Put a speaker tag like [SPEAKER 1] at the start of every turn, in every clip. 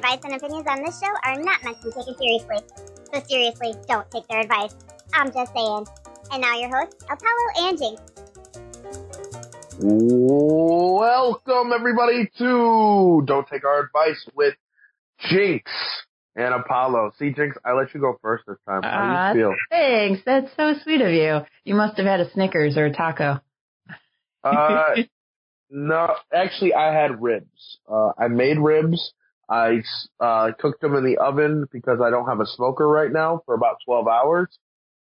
[SPEAKER 1] advice and opinions on this show are not meant to be taken seriously. So seriously, don't take their advice. I'm just saying. And now your hosts, Apollo and Jinx.
[SPEAKER 2] Welcome everybody to Don't Take Our Advice with Jinx and Apollo. See, Jinx, I let you go first this time. How do you feel?
[SPEAKER 3] Thanks. That's so sweet of you. You must have had a Snickers or a taco.
[SPEAKER 2] Uh, no, actually, I had ribs. Uh, I made ribs. I uh, cooked them in the oven because I don't have a smoker right now for about 12 hours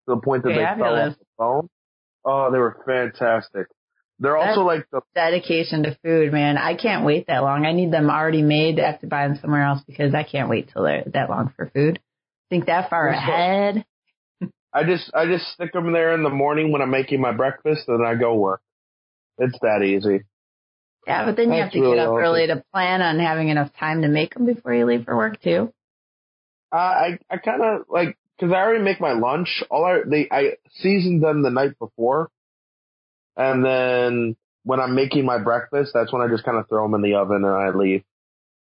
[SPEAKER 2] to the point that they fell off the bone. Oh, they were fantastic. They're also like the
[SPEAKER 3] dedication to food, man. I can't wait that long. I need them already made. I have to buy them somewhere else because I can't wait till they're that long for food. Think that far
[SPEAKER 2] so-
[SPEAKER 3] ahead.
[SPEAKER 2] I just I just stick them there in the morning when I'm making my breakfast, and then I go work. It's that easy.
[SPEAKER 3] Yeah, but then you have to
[SPEAKER 2] really
[SPEAKER 3] get up
[SPEAKER 2] awesome.
[SPEAKER 3] early to plan on having enough time to make them before you leave for work too.
[SPEAKER 2] Uh, I I kind of like because I already make my lunch. All I they I seasoned them the night before, and then when I'm making my breakfast, that's when I just kind of throw them in the oven and I leave.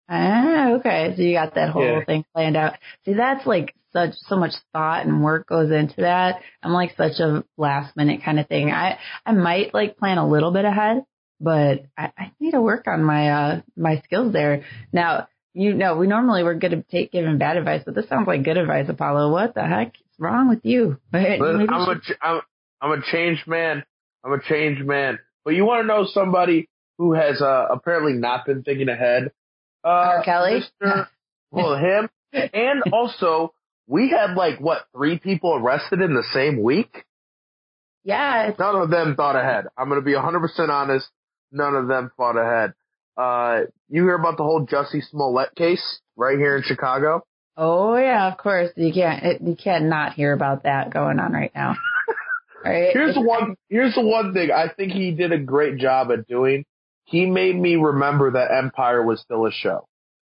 [SPEAKER 3] Ah, okay. So you got that whole
[SPEAKER 2] Yeah.
[SPEAKER 3] thing planned out. See, that's like such so much thought and work goes into that. I'm like such a last minute kind of thing. I I might like plan a little bit ahead, but I, I need to work on my uh my skills there. Now, you know, we normally we're good at take giving bad advice, but this sounds like good advice, Apollo. What the heck is wrong with you? Maybe
[SPEAKER 2] Listen, I'm a
[SPEAKER 3] should-
[SPEAKER 2] ch- I'm I'm a changed man. I'm a changed man. But you want to know somebody who has uh, apparently not been thinking ahead? Uh,
[SPEAKER 3] R. Kelly?
[SPEAKER 2] Mr. Well, him, and also we had like what three people arrested in the same week.
[SPEAKER 3] yeah,
[SPEAKER 2] None of them thought ahead. I'm going to be 100% honest. None of them thought ahead. Uh, you hear about the whole Jussie Smollett case right here in Chicago?
[SPEAKER 3] oh yeah, of course you can't it, you can't not hear about that going on right now. Right?
[SPEAKER 2] Here's the one, here's the one thing I think he did a great job at doing. He made me remember that Empire was still a show.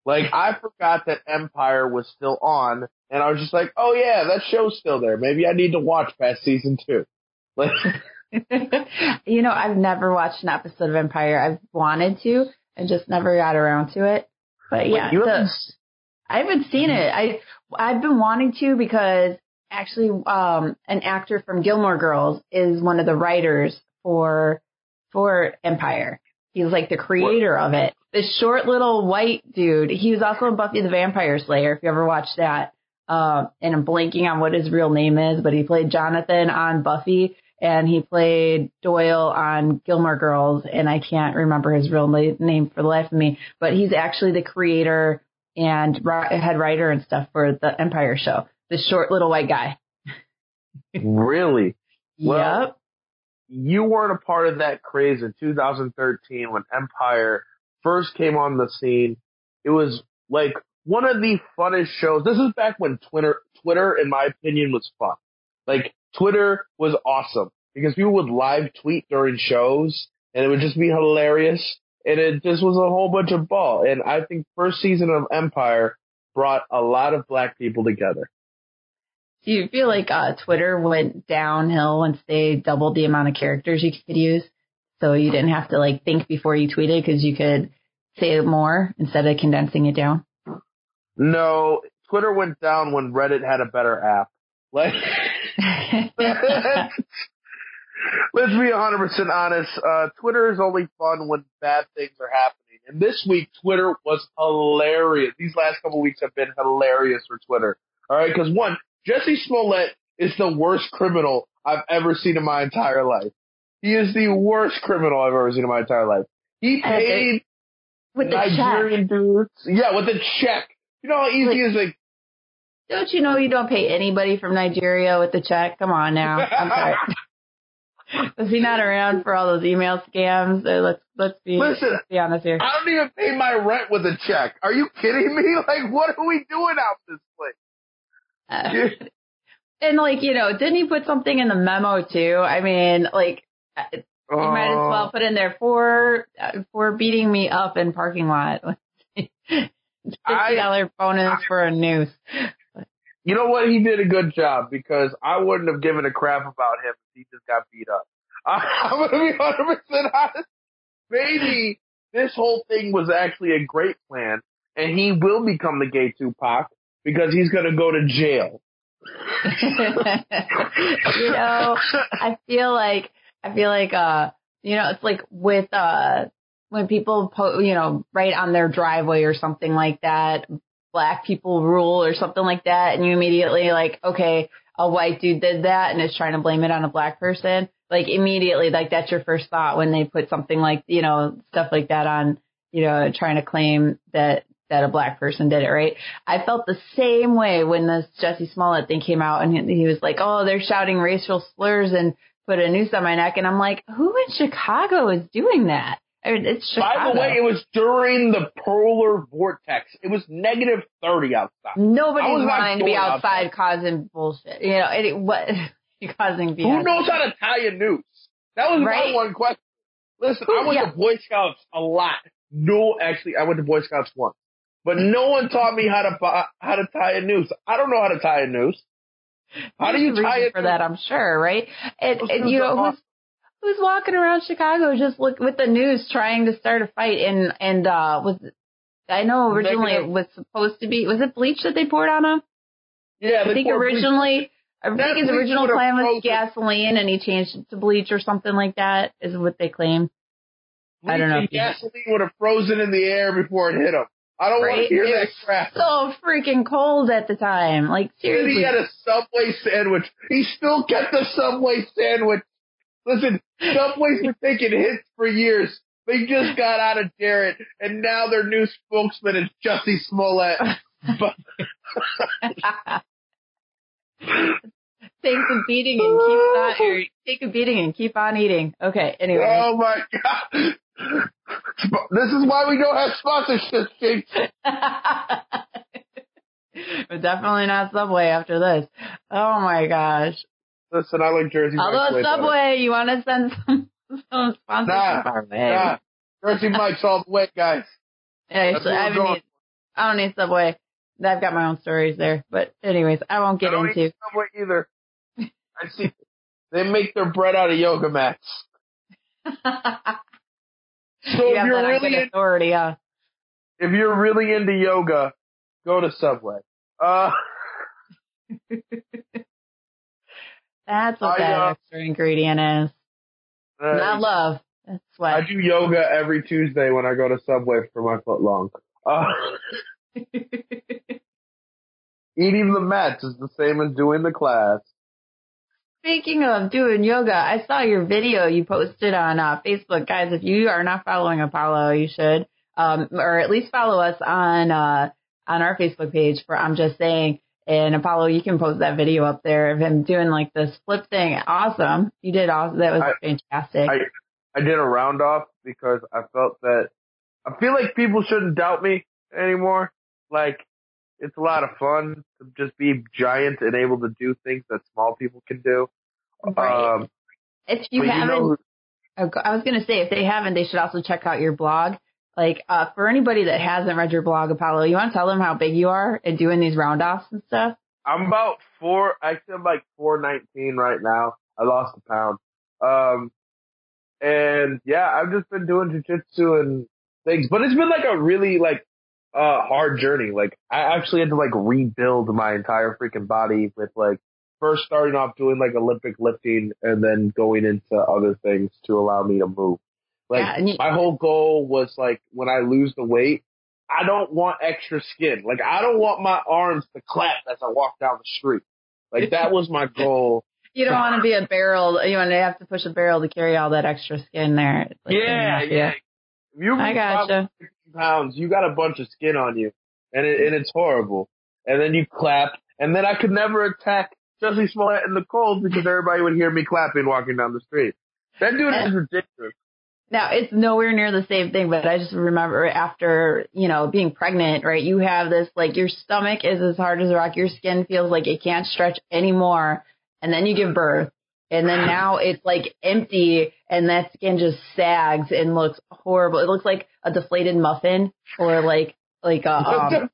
[SPEAKER 2] Like, I forgot that Empire was still on, and I was just like, oh yeah, that show's still there. Maybe I need to watch past season two. Like,
[SPEAKER 3] you know, I've never watched an episode of Empire. I've wanted to and just never got around to it. But yeah,
[SPEAKER 2] you
[SPEAKER 3] the- I haven't seen it. I I've been wanting to because actually um an actor from Gilmore Girls is one of the writers for for Empire. He's like the creator of it. This short little white dude. He was also in Buffy the Vampire Slayer if you ever watched that. Um and I'm blanking on what his real name is, but he played Jonathan on Buffy and he played Doyle on Gilmore Girls and I can't remember his real na- name for the life of me, but he's actually the creator and head writer and stuff for the Empire show. This short little white guy.
[SPEAKER 2] really? Well,
[SPEAKER 3] yep.
[SPEAKER 2] you weren't a part of that craze in 2013 when Empire first came on the scene. It was like one of the funnest shows. This is back when Twitter, Twitter, in my opinion, was fun. Like Twitter was awesome because people would live tweet during shows and it would just be hilarious. And it just was a whole bunch of ball. And I think first season of Empire brought a lot of black people together.
[SPEAKER 3] Do you feel like uh, Twitter went downhill once they doubled the amount of characters you could use? So you didn't have to like think before you tweeted because you could say more instead of condensing it down.
[SPEAKER 2] No, Twitter went down when Reddit had a better app. Like, let's be 100% honest. Uh, Twitter is only fun when bad things are happening. And this week, Twitter was hilarious. These last couple weeks have been hilarious for Twitter. Alright, cause one, Jussie Smollett is the worst criminal I've ever seen in my entire life. He is the worst criminal I've ever seen in my entire life. He paid
[SPEAKER 3] With the check.
[SPEAKER 2] Nigerian dudes. Yeah, with the check. You know how easy it is like
[SPEAKER 3] Don't you know you don't pay anybody from Nigeria with the check? Come on now. I'm sorry. Was he not around for all those email scams? Uh, let's let's be,
[SPEAKER 2] Listen,
[SPEAKER 3] let's be honest here.
[SPEAKER 2] I don't even pay my rent with a check. Are you kidding me? Like, what are we doing out this place?
[SPEAKER 3] Uh, and like you know, didn't he put something in the memo too? I mean, like uh, you might as
[SPEAKER 2] Oh.
[SPEAKER 3] well put in there for uh, for beating me up in parking lot. Fifty dollar bonus for a noose.
[SPEAKER 2] You know what? He did a good job because I wouldn't have given a crap about him if he just got beat up. I, I'm gonna be 100 percent honest. Maybe this whole thing was actually a great plan, and he will become the gay Tupac because he's gonna go to jail.
[SPEAKER 3] you know, I feel like I feel like uh, you know, it's like with uh when people po- you know write on their driveway or something like that, black people rule or something like that, and you immediately like, okay, a white dude did that and is trying to blame it on a black person. Like immediately, like that's your first thought when they put something like you know stuff like that on, you know, trying to claim that that a black person did it, right? I felt the same way when this Jussie Smollett thing came out and he, he was like, oh, they're shouting racial slurs and put a noose on my neck. And I'm like, who in Chicago is doing that? I mean, it's Chicago.
[SPEAKER 2] By the way, it was during the polar vortex. It was negative 30 outside.
[SPEAKER 3] Nobody's wanting to be outside, outside, causing bullshit. You know, it, what, causing BS.
[SPEAKER 2] Who knows how to tie a noose? That was right? my one question. Listen, Who, I went yeah. to Boy Scouts a lot. No, actually, I went to Boy Scouts once. But no one taught me how to how to tie a noose. I don't know how to tie a noose. How do you tie it
[SPEAKER 3] for that? I'm sure, right? And, and you know who's who's walking around Chicago just look with the news trying to start a fight and and uh was I know originally it was supposed to be was it bleach that they poured on him?
[SPEAKER 2] Yeah,
[SPEAKER 3] I think originally bleach. I think his original plan was gasoline and he changed it to bleach or something like that is what they claim.
[SPEAKER 2] Bleach
[SPEAKER 3] I don't know.
[SPEAKER 2] gasoline would have frozen in the air before it hit him. I don't right? want to hear it that crap.
[SPEAKER 3] So freaking cold at the time. Like seriously.
[SPEAKER 2] He had a Subway sandwich. He still kept the Subway sandwich. Listen, Subways were taking hits for years. They just got out of Jared, and now their new spokesman is Jussie Smollett.
[SPEAKER 3] take a beating and keep on, or take a beating and keep on eating. Okay. Anyway.
[SPEAKER 2] Oh my god. This is why we don't have sponsorship, Jinx.
[SPEAKER 3] but definitely not Subway after this. Oh my gosh.
[SPEAKER 2] Listen, I like Jersey Mike's.
[SPEAKER 3] Although Subway, you want to send some, some sponsorship
[SPEAKER 2] nah, our way. Nah. Jersey Mike's all the way, guys.
[SPEAKER 3] Yeah, That's I, need, I don't need Subway. I've got my own stories there. But anyways, I won't get
[SPEAKER 2] I don't
[SPEAKER 3] into
[SPEAKER 2] need Subway either. I see. They make their bread out of yoga mats. So
[SPEAKER 3] you
[SPEAKER 2] if you're
[SPEAKER 3] really in, authority, yeah.
[SPEAKER 2] If you're really into yoga, go to Subway. Uh,
[SPEAKER 3] That's what I, that uh, extra ingredient is. Uh, Not love. That's what.
[SPEAKER 2] I do yoga every Tuesday when I go to Subway for my foot long. Uh, eating the mats is the same as doing the class.
[SPEAKER 3] Speaking of doing yoga, I saw your video you posted on uh, Facebook, guys. If you are not following Apollo, you should, um, or at least follow us on uh, on our Facebook page. For I'm just saying, and Apollo, you can post that video up there of him doing like this flip thing. Awesome, you did awesome. That was I, fantastic.
[SPEAKER 2] I I did a round off because I felt that I feel like people shouldn't doubt me anymore. Like it's a lot of fun to just be giant and able to do things that small people can do.
[SPEAKER 3] Right. Um, if you haven't, you know, oh, I was going to say if they haven't, they should also check out your blog. Like uh, for anybody that hasn't read your blog, Apollo, you want to tell them how big you are and doing these roundoffs and stuff?
[SPEAKER 2] I'm about four. I'm like four nineteen right now. I lost a pound. Um, and yeah, I've just been doing jujitsu and things, but it's been like a really like uh hard journey. Like I actually had to like rebuild my entire freaking body with like first starting off doing like Olympic lifting and then going into other things to allow me to move. Like yeah, you, my whole goal was like when I lose the weight, I don't want extra skin. Like I don't want my arms to clap as I walk down the street. Like that was my goal.
[SPEAKER 3] You don't want to be a barrel. You want to have to push a barrel to carry all that extra skin there.
[SPEAKER 2] Like yeah, yeah. If you I gotcha pounds, you got a bunch of skin on you, and it, and it's horrible. And then you clap, and then I could never attack Jussie Smollett in the cold because everybody would hear me clapping walking down the street. That dude is ridiculous.
[SPEAKER 3] Now it's nowhere near the same thing, but I just remember after, you know, being pregnant, right? You have this, like your stomach is as hard as a rock. Your skin feels like it can't stretch anymore. And then you give birth and then now it's like empty and that skin just sags and looks horrible. It looks like a deflated muffin or like, like a, um,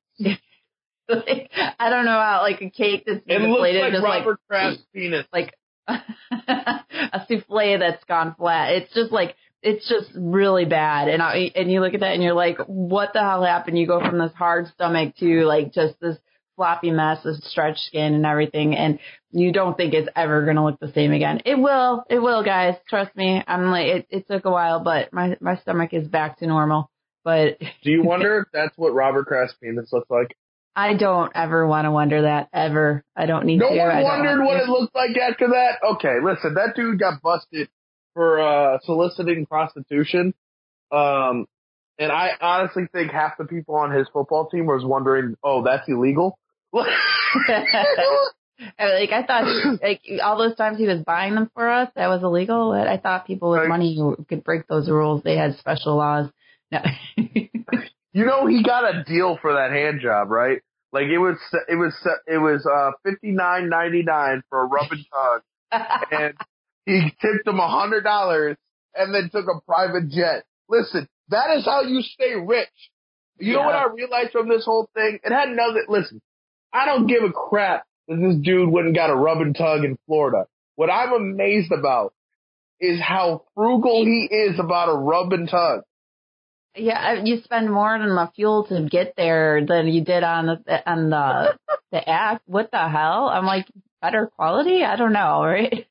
[SPEAKER 3] like, I don't know how, like a cake that's
[SPEAKER 2] it
[SPEAKER 3] deflated.
[SPEAKER 2] Like
[SPEAKER 3] just
[SPEAKER 2] Robert like, Kraft's penis.
[SPEAKER 3] Like a souffle that's gone flat. It's just like, it's just really bad. And I and you look at that and you're like, what the hell happened? You go from this hard stomach to like just this floppy mess of stretched skin and everything, and you don't think it's ever gonna look the same again. It will, it will, guys. Trust me. I'm like, it, it took a while, but my my stomach is back to normal. But
[SPEAKER 2] Do you wonder if that's what Robert Kraft's penis looks like?
[SPEAKER 3] I don't ever want to wonder that ever. I don't need
[SPEAKER 2] No
[SPEAKER 3] to. I
[SPEAKER 2] one wondered what it looked like after that. Okay, listen, that dude got busted for uh soliciting prostitution. Um and I honestly think half the people on his football team was wondering, "Oh, that's illegal."
[SPEAKER 3] like I thought, like all those times he was buying them for us, that was illegal. But I thought people with
[SPEAKER 2] Right.
[SPEAKER 3] money could break those rules. They had special laws. No.
[SPEAKER 2] you know, he got a deal for that hand job, right? Like it was, it was, it was uh fifty nine ninety nine for a rub and tug, and he tipped him a hundred dollars, and then took a private jet. Listen, that is how you stay rich. You know what I realized from this whole thing? It had nothing. Listen, I don't give a crap that this dude went and got a rub and tug in Florida. What I'm amazed about is how frugal he is about a rub and tug.
[SPEAKER 3] yeah, you spend more on the fuel to get there than you did on the on the the app. What the hell? I'm like better quality. I don't know, right?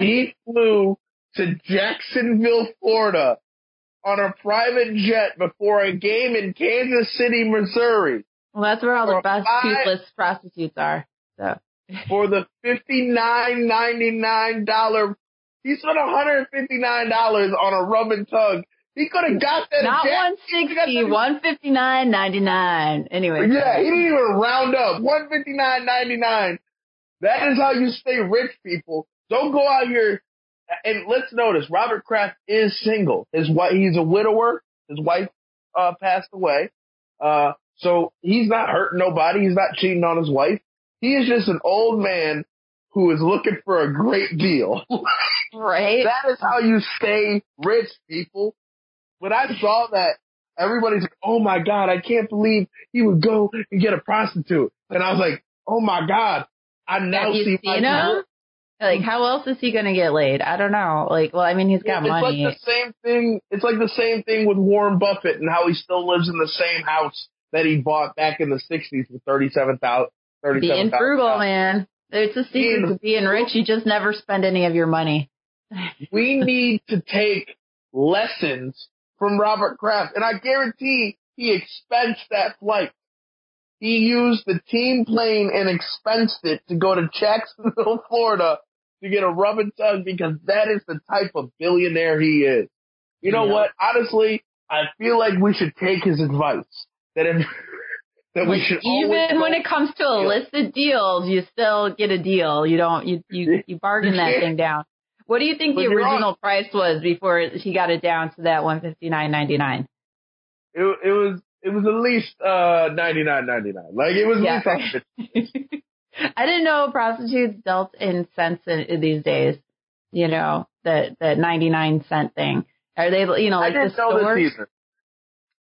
[SPEAKER 2] He flew to Jacksonville, Florida on a private jet before a game in Kansas City, Missouri
[SPEAKER 3] Well, that's where all the best
[SPEAKER 2] five-
[SPEAKER 3] toothless prostitutes are. So
[SPEAKER 2] for the fifty nine ninety nine dollar. He spent one hundred fifty nine dollars on a rub and tug. He could have got that.
[SPEAKER 3] not one sixty, one fifty nine ninety nine. Anyway,
[SPEAKER 2] Yeah, he didn't even round up. One fifty nine ninety nine. That is how you stay rich, people. Don't go out here. And let's notice, Robert Kraft is single. His wife, he's a widower. His wife uh, passed away. Uh, so he's not hurting nobody. He's not cheating on his wife. He is just an old man who is looking for a great deal.
[SPEAKER 3] right?
[SPEAKER 2] That is how you stay rich, people. When I saw that, everybody's like, "Oh my god, I can't believe he would go and get a prostitute." And I was like, "Oh my god, I now
[SPEAKER 3] Have
[SPEAKER 2] see my?
[SPEAKER 3] Like, hmm. how else is he gonna get laid? I don't know. Like, well, I mean, he's got
[SPEAKER 2] it's
[SPEAKER 3] money.
[SPEAKER 2] like the same thing. It's like the same thing with Warren Buffett and how he still lives in the same house that he bought back in the '60s for thirty-seven thousand.
[SPEAKER 3] being frugal, man. It's a secret
[SPEAKER 2] Being
[SPEAKER 3] to being rich. You just never spend any of your money.
[SPEAKER 2] we need to take lessons from Robert Kraft, and I guarantee he expensed that flight. He used the team plane and expensed it to go to Jacksonville, Florida to get a rub and tug because that is the type of billionaire he is. You know
[SPEAKER 3] Yeah.
[SPEAKER 2] what? Honestly, I feel like we should take his advice. That if, that we should
[SPEAKER 3] even when it comes to a
[SPEAKER 2] deal.
[SPEAKER 3] list of deals, you still get a deal. You don't. You you you bargain that thing down. What do you think
[SPEAKER 2] But
[SPEAKER 3] the original price was before he got it down to that one fifty nine ninety nine?
[SPEAKER 2] it, it was it was at least uh ninety nine ninety nine. Like it was
[SPEAKER 3] Yeah.
[SPEAKER 2] at least
[SPEAKER 3] I didn't know prostitutes dealt in cents in, these days. You know that that ninety nine cent thing. Are they you know like the stores?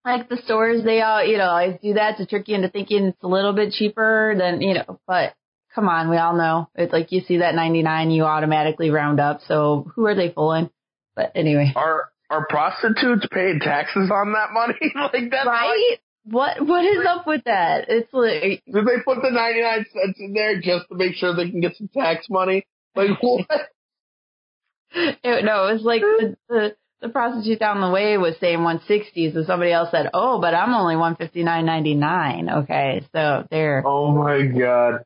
[SPEAKER 3] like the stores they all you know always do that to trick you into thinking it's a little bit cheaper than you know but come on we all know it's like you see that 99 you automatically round up so who are they fooling but anyway
[SPEAKER 2] Are are prostitutes paying taxes on that money? like that's
[SPEAKER 3] right what what is up with that it's like
[SPEAKER 2] Did they put the ninety nine cents in there just to make sure they can get some tax money? Like what?
[SPEAKER 3] it, no it was like the, the the prostitute down the way was saying 160 so somebody else said oh but i'm only 159.99 okay so there
[SPEAKER 2] oh my god!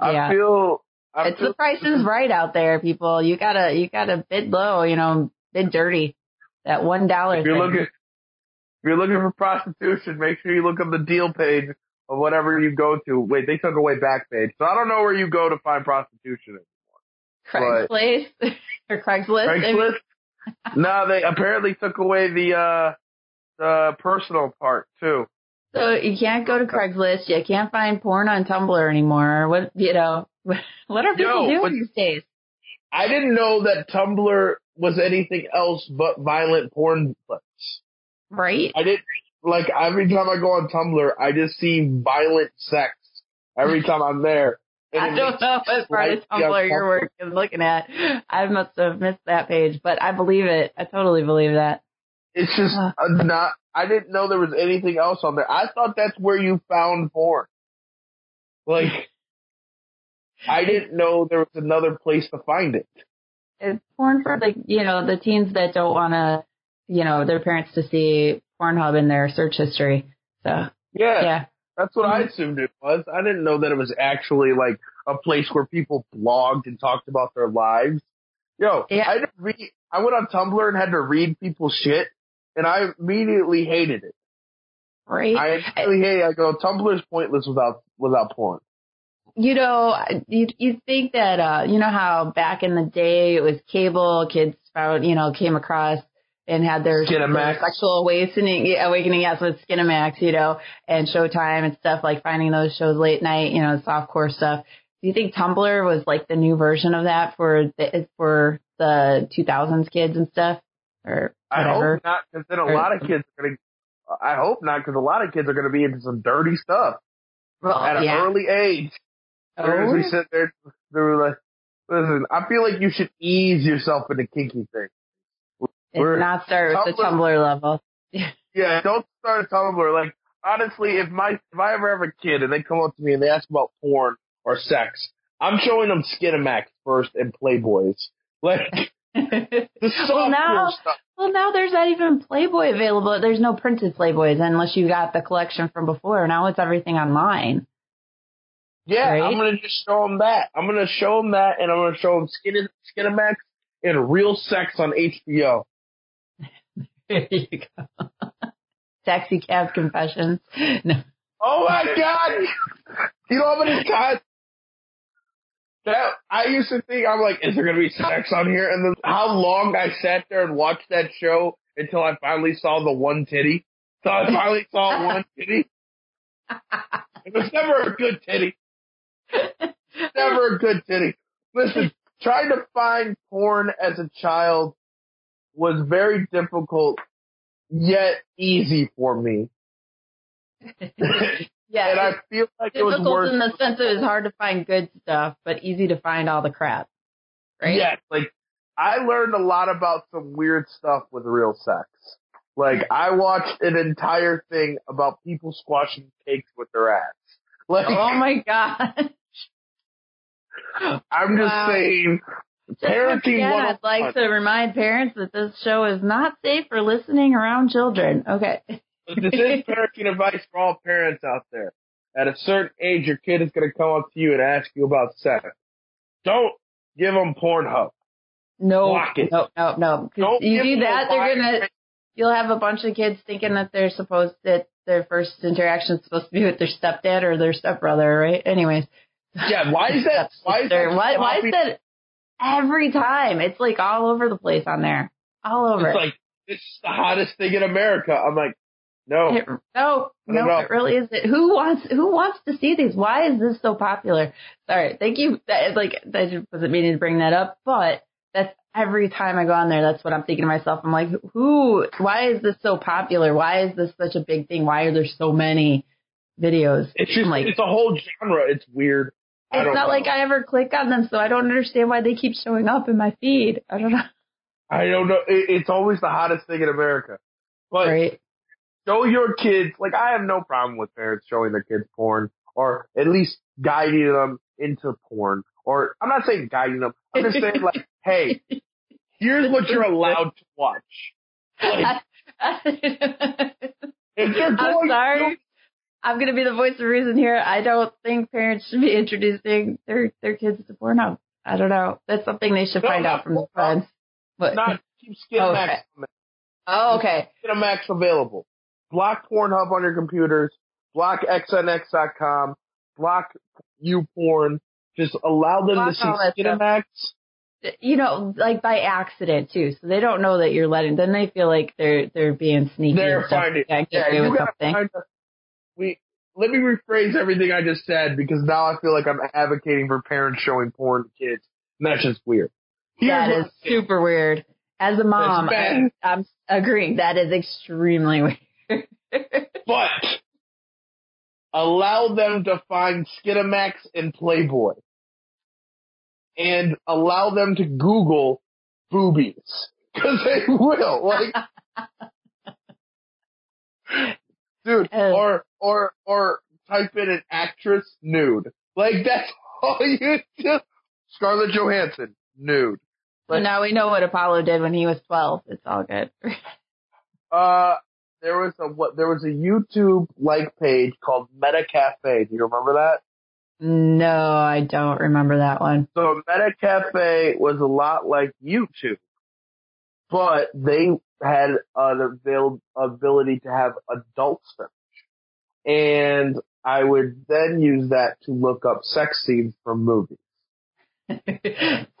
[SPEAKER 2] I
[SPEAKER 3] Yeah.
[SPEAKER 2] feel. I
[SPEAKER 3] it's
[SPEAKER 2] feel
[SPEAKER 3] the price is right out there, people. You gotta you gotta bid low, you know, bid dirty. That one dollar
[SPEAKER 2] if you're
[SPEAKER 3] thing.
[SPEAKER 2] looking, if you're looking for prostitution, make sure you look up the deal page of whatever you go to. Wait, they took away Backpage, so I don't know where you go to find prostitution.
[SPEAKER 3] Craigslist or Craigslist.
[SPEAKER 2] Craigslist? no, they apparently took away the uh the personal part too.
[SPEAKER 3] so you can't go to Craigslist. You can't find porn on Tumblr anymore. What you know? What are people
[SPEAKER 2] Yo,
[SPEAKER 3] doing these days?
[SPEAKER 2] I didn't know that Tumblr was anything else but violent porn clips.
[SPEAKER 3] Right?
[SPEAKER 2] I didn't like every time I go on Tumblr, I just see violent sex every time I'm there.
[SPEAKER 3] I don't know what part of Tumblr you're looking at. I must have missed that page, but I believe it. I totally believe that.
[SPEAKER 2] It's just not. I didn't know there was anything else on there. I thought that's where you found porn. Like, I didn't know there was another place to find it.
[SPEAKER 3] It's porn for like you know the teens that don't want to, you know, their parents to see Pornhub in their search history. So
[SPEAKER 2] Yeah,
[SPEAKER 3] yeah,
[SPEAKER 2] that's what I
[SPEAKER 3] Mhm.
[SPEAKER 2] assumed it was. I didn't know that it was actually like a place where people blogged and talked about their lives. Yo,
[SPEAKER 3] Yeah.
[SPEAKER 2] I had to read. I went on Tumblr and had to read people's shit, and I immediately hated it.
[SPEAKER 3] right.
[SPEAKER 2] I immediately hated. I go, Tumblr's pointless without without porn.
[SPEAKER 3] you know, you you think that uh you know how back in the day it was cable kids found you know came across and had their,
[SPEAKER 2] Skinamax.
[SPEAKER 3] their sexual awakening awakening yes with Skinamax you know and Showtime and stuff like finding those shows late night you know softcore stuff. Do you think Tumblr was like the new version of that for the for the 2000s kids and stuff or
[SPEAKER 2] I
[SPEAKER 3] whatever?
[SPEAKER 2] hope not, because then a
[SPEAKER 3] Or-
[SPEAKER 2] lot of kids are gonna. I hope not, because a lot of kids are gonna be into some dirty stuff
[SPEAKER 3] well,
[SPEAKER 2] at an early age. As we
[SPEAKER 3] Oh,
[SPEAKER 2] sit there, they were like, "Listen, I feel like you should ease yourself into kinky things."
[SPEAKER 3] It's
[SPEAKER 2] we're-
[SPEAKER 3] not start with the
[SPEAKER 2] Tumblr-
[SPEAKER 3] Tumblr level.
[SPEAKER 2] Yeah, don't start a Tumblr. Like, honestly, if my if I ever have a kid and they come up to me and they ask about porn or sex, I'm showing them Skinamax first and Playboys. Like the
[SPEAKER 3] Well, now-
[SPEAKER 2] stuff.
[SPEAKER 3] Well, now there's not even Playboy available. There's no printed Playboys unless you got the collection from before. Now it's everything online.
[SPEAKER 2] Yeah,
[SPEAKER 3] Right?
[SPEAKER 2] I'm gonna just show them that. I'm gonna show them that, and I'm gonna show them Skin Skinamax and Real Sex on HBO.
[SPEAKER 3] There you go. Taxi cab confessions. No.
[SPEAKER 2] Oh my god! You know how many times that I used to think I'm like, is there gonna be sex on here? And then how long I sat there and watched that show until I finally saw the one titty. So I finally saw one titty. It was never a good titty. Never a good titty. Listen, trying to find porn as a child was very difficult, yet easy for me.
[SPEAKER 3] Yeah,
[SPEAKER 2] and I feel like it was
[SPEAKER 3] difficult in the sense that it's hard to find good stuff, but easy to find all the crap. Right?
[SPEAKER 2] Yes, like I learned a lot about some weird stuff with real sex. Like I watched an entire thing about people squashing cakes with their ass. Like
[SPEAKER 3] Oh my god.
[SPEAKER 2] I'm just
[SPEAKER 3] wow.
[SPEAKER 2] saying, parenting
[SPEAKER 3] again, I'd oh like to remind parents that this show is not safe for listening around children. Okay.
[SPEAKER 2] this is parenting advice for all parents out there. At a certain age, your kid is going to come up to you and ask you about sex. Don't give them Pornhub.
[SPEAKER 3] No,
[SPEAKER 2] Block it.
[SPEAKER 3] no, no, no.
[SPEAKER 2] Don't
[SPEAKER 3] you do that, they're gonna. You'll have a bunch of kids thinking that they're supposed that their first interaction is supposed to be with their stepdad or their stepbrother, right? Anyways.
[SPEAKER 2] Yeah, why is that? Why is that?
[SPEAKER 3] Why, why is that every time? It's like all over the place on there. All over.
[SPEAKER 2] It's like this is the hottest thing in America. I'm like, no.
[SPEAKER 3] It, no, no,
[SPEAKER 2] know.
[SPEAKER 3] it really isn't. Who wants who wants to see these? Why is this so popular? Sorry, thank you. That, like, I wasn't meaning to bring that up, but that's every time I go on there. That's what I'm thinking to myself. I'm like, who? Why is this so popular? Why is this such a big thing? Why are there so many videos?
[SPEAKER 2] It's just
[SPEAKER 3] I'm like,
[SPEAKER 2] it's a whole genre. It's weird.
[SPEAKER 3] It's
[SPEAKER 2] don't know.
[SPEAKER 3] like I ever click on them, so I don't understand why they keep showing up in my feed. I don't know.
[SPEAKER 2] I don't know. It, it's always the hottest thing in America. But
[SPEAKER 3] Right?
[SPEAKER 2] show your kids. Like I have no problem with parents showing their kids porn, or at least guiding them into porn. Or I'm not saying guiding them. I'm just saying like, hey, here's what you're allowed to watch. Like, if you're
[SPEAKER 3] I'm
[SPEAKER 2] going
[SPEAKER 3] sorry. I'm gonna be the voice of reason here. I don't think parents should be introducing their their kids to Pornhub. I don't know. That's something they should
[SPEAKER 2] No,
[SPEAKER 3] find out from their friends. But
[SPEAKER 2] not keep
[SPEAKER 3] Oh,
[SPEAKER 2] Skinamax,
[SPEAKER 3] okay. oh, okay.
[SPEAKER 2] Skinamax available. Block Pornhub on your computers. Block XNX.com. Block YouPorn. Just allow them
[SPEAKER 3] Block
[SPEAKER 2] to see. Skinamax.
[SPEAKER 3] You know, like by accident too, so they don't know that you're letting. Then they feel like they're they're being sneaky.
[SPEAKER 2] They're finding.
[SPEAKER 3] Yeah, get
[SPEAKER 2] Yeah,
[SPEAKER 3] away
[SPEAKER 2] you gotta
[SPEAKER 3] something.
[SPEAKER 2] find a, let me rephrase everything I just said because now I feel like I'm advocating for parents showing porn to kids. And that's just weird. Here's
[SPEAKER 3] That
[SPEAKER 2] what
[SPEAKER 3] is super weird. As a mom, I, I'm agreeing. That is extremely weird.
[SPEAKER 2] But allow them to find Skinamax and Playboy. And allow them to Google boobies. Cause they will. Like, dude,
[SPEAKER 3] Oh.
[SPEAKER 2] or, or, or type in an actress nude. Like that's all you do. Scarlett Johansson, nude. Like-
[SPEAKER 3] now we know what Apollo did when he was 12. It's all good.
[SPEAKER 2] Uh, there was a what? There was a YouTube like page called Metacafe. Do you remember that?
[SPEAKER 3] no, I don't remember that one.
[SPEAKER 2] So Metacafe was a lot like YouTube, but they had an avail- ability to have adult stuff, and I would then use that to look up sex scenes from movies.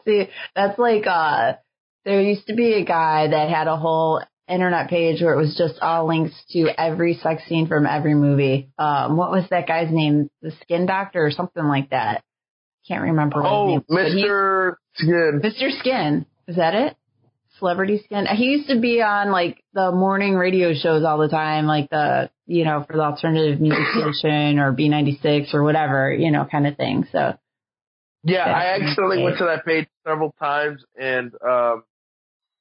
[SPEAKER 3] See, that's like, uh, there used to be a guy that had a whole internet page where it was just all links to every sex scene from every movie. Um, what was that guy's name? The Skin Doctor or something like that. Can't remember. what his
[SPEAKER 2] Oh,
[SPEAKER 3] name was, but he-
[SPEAKER 2] Mister Skin.
[SPEAKER 3] Mr. Skin. Is that it? Celebrity Skin. He used to be on like the morning radio shows all the time, like the, you know, for the alternative music station or B96 or whatever, you know, kind of thing. So,
[SPEAKER 2] Yeah, I accidentally went to that page several times, and um,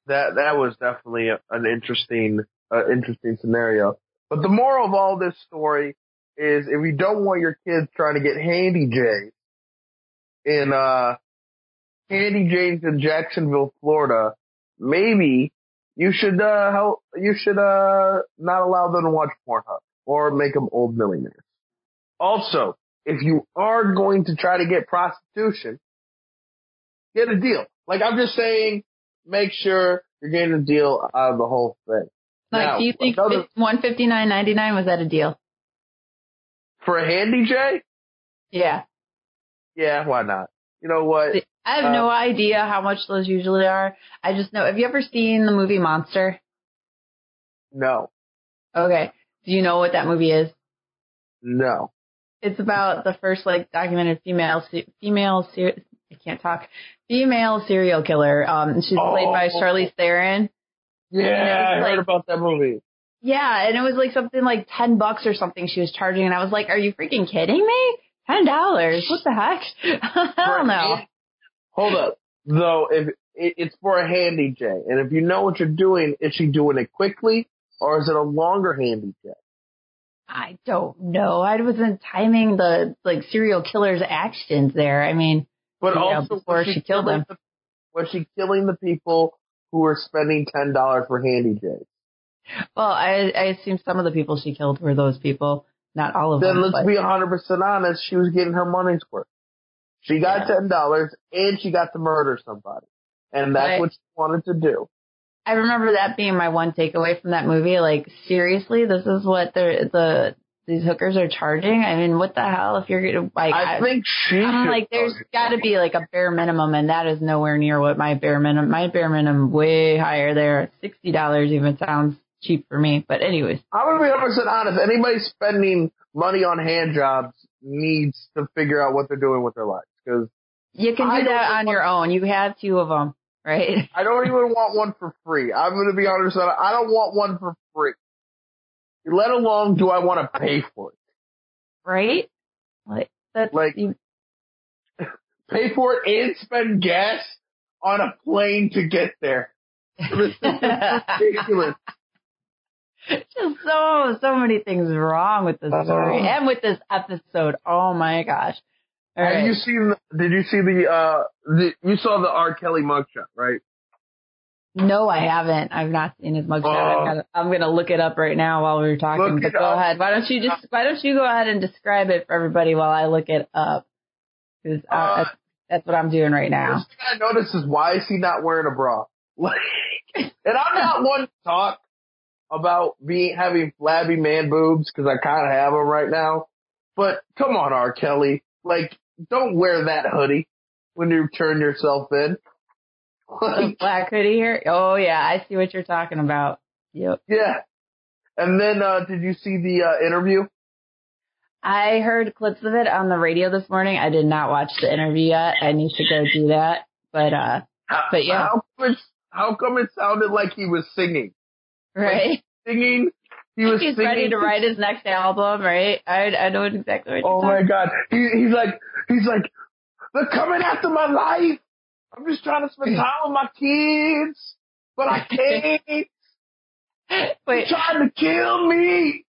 [SPEAKER 2] that that was definitely an interesting uh, interesting scenario. But the moral of all this story is, if you don't want your kids trying to get handy J's in uh, Handy James in Jacksonville, Florida, maybe you should uh, help. You should uh, not allow them to watch Pornhub or make them old millionaires. Also, if you are going to try to get prostitution, get a deal. Like I'm just saying, make sure you're getting a deal out of the whole thing.
[SPEAKER 3] like,
[SPEAKER 2] Now,
[SPEAKER 3] do you think one fifty nine ninety nine was that a deal?
[SPEAKER 2] For a handy J,
[SPEAKER 3] Yeah.
[SPEAKER 2] yeah, why not? You know what?
[SPEAKER 3] I have
[SPEAKER 2] Uh,
[SPEAKER 3] no idea how much those usually are. I just know. Have you ever seen the movie Monster?
[SPEAKER 2] No,
[SPEAKER 3] Okay. Do you know what that movie is?
[SPEAKER 2] no.
[SPEAKER 3] It's about the first like documented female female ser- I can't talk female serial killer. Um, she's played by
[SPEAKER 2] Oh.
[SPEAKER 3] Charlize Theron.
[SPEAKER 2] Yeah,
[SPEAKER 3] And it was
[SPEAKER 2] I heard about that movie.
[SPEAKER 3] Yeah, and it was like something like ten bucks or something she was charging, and I was like, "Are you freaking kidding me? Ten dollars? What the heck? I don't know."
[SPEAKER 2] Hold up, though. If it, it's for a handy J, and if you know what you're doing, is she doing it quickly or is it a longer handy J?
[SPEAKER 3] I don't know. I wasn't timing the like serial killer's actions there. I mean,
[SPEAKER 2] But
[SPEAKER 3] Yeah,
[SPEAKER 2] also,
[SPEAKER 3] before
[SPEAKER 2] was
[SPEAKER 3] she killed them.
[SPEAKER 2] The, was she killing the people who were spending ten dollars for handy J's?
[SPEAKER 3] well, I I assume some of the people she killed were those people, not all of
[SPEAKER 2] Then
[SPEAKER 3] them.
[SPEAKER 2] Then let's
[SPEAKER 3] but-
[SPEAKER 2] be hundred percent honest. She was getting her money's worth. She got
[SPEAKER 3] Yeah.
[SPEAKER 2] ten dollars and she got to murder somebody, and that's
[SPEAKER 3] Right.
[SPEAKER 2] what she wanted to do.
[SPEAKER 3] I remember that being my one takeaway from that movie. Like, seriously, this is what the the these hookers are charging. I mean, what the hell? If you're gonna like,
[SPEAKER 2] I, think she.
[SPEAKER 3] I'm like, there's got to be like a bare minimum, and that is nowhere near what my bare minimum. My bare minimum way higher there. Sixty dollars even sounds cheap for me. But anyways,
[SPEAKER 2] I'm gonna be 100 percent honest. Anybody spending money on hand jobs needs to figure out what they're doing with their lives because
[SPEAKER 3] you can do that on your own. You have two of them, right?
[SPEAKER 2] I don't even want one for free. I'm gonna be honest. I don't want one for free. Let alone do I want to pay for it?
[SPEAKER 3] right? Like that's
[SPEAKER 2] Like-
[SPEAKER 3] you-
[SPEAKER 2] Pay for it and spend gas on a plane to get there. This ridiculous.
[SPEAKER 3] just so so many things wrong with this story and with this episode. Oh my gosh! All
[SPEAKER 2] Have
[SPEAKER 3] right.
[SPEAKER 2] you seen? Did you see the? uh the, You saw the R. Kelly mugshot, right?
[SPEAKER 3] No, I haven't. I've not seen his mugshot.
[SPEAKER 2] Oh.
[SPEAKER 3] I've got I'm gonna look it up right now while we were talking. But go
[SPEAKER 2] up.
[SPEAKER 3] ahead. Why don't you just Why don't you go ahead and describe it for everybody while I look it up? Because
[SPEAKER 2] Uh,
[SPEAKER 3] that's, that's what I'm doing right now.
[SPEAKER 2] First thing I noticed is why is he not wearing a bra? Like, and I'm not one to talk about being having flabby man boobs because I kind of have them right now. But come on, R. Kelly, like, don't wear that hoodie when you turn yourself in. Like,
[SPEAKER 3] black hoodie here. Oh yeah, I see what you're talking about. Yep.
[SPEAKER 2] yeah. And then, uh, did you see the uh, interview?
[SPEAKER 3] I heard clips of it on the radio this morning. I did not watch the interview yet. I need to go do that. But uh,
[SPEAKER 2] How,
[SPEAKER 3] But yeah.
[SPEAKER 2] How come, how come it sounded like he was singing?
[SPEAKER 3] right.
[SPEAKER 2] Singing He was
[SPEAKER 3] He's
[SPEAKER 2] singing.
[SPEAKER 3] ready to write his next album, right? I I know exactly what you're
[SPEAKER 2] Oh my god. He, he's like, he's like, they're coming after my life. I'm just trying to spend time with my kids, but I can't. They're trying to kill me.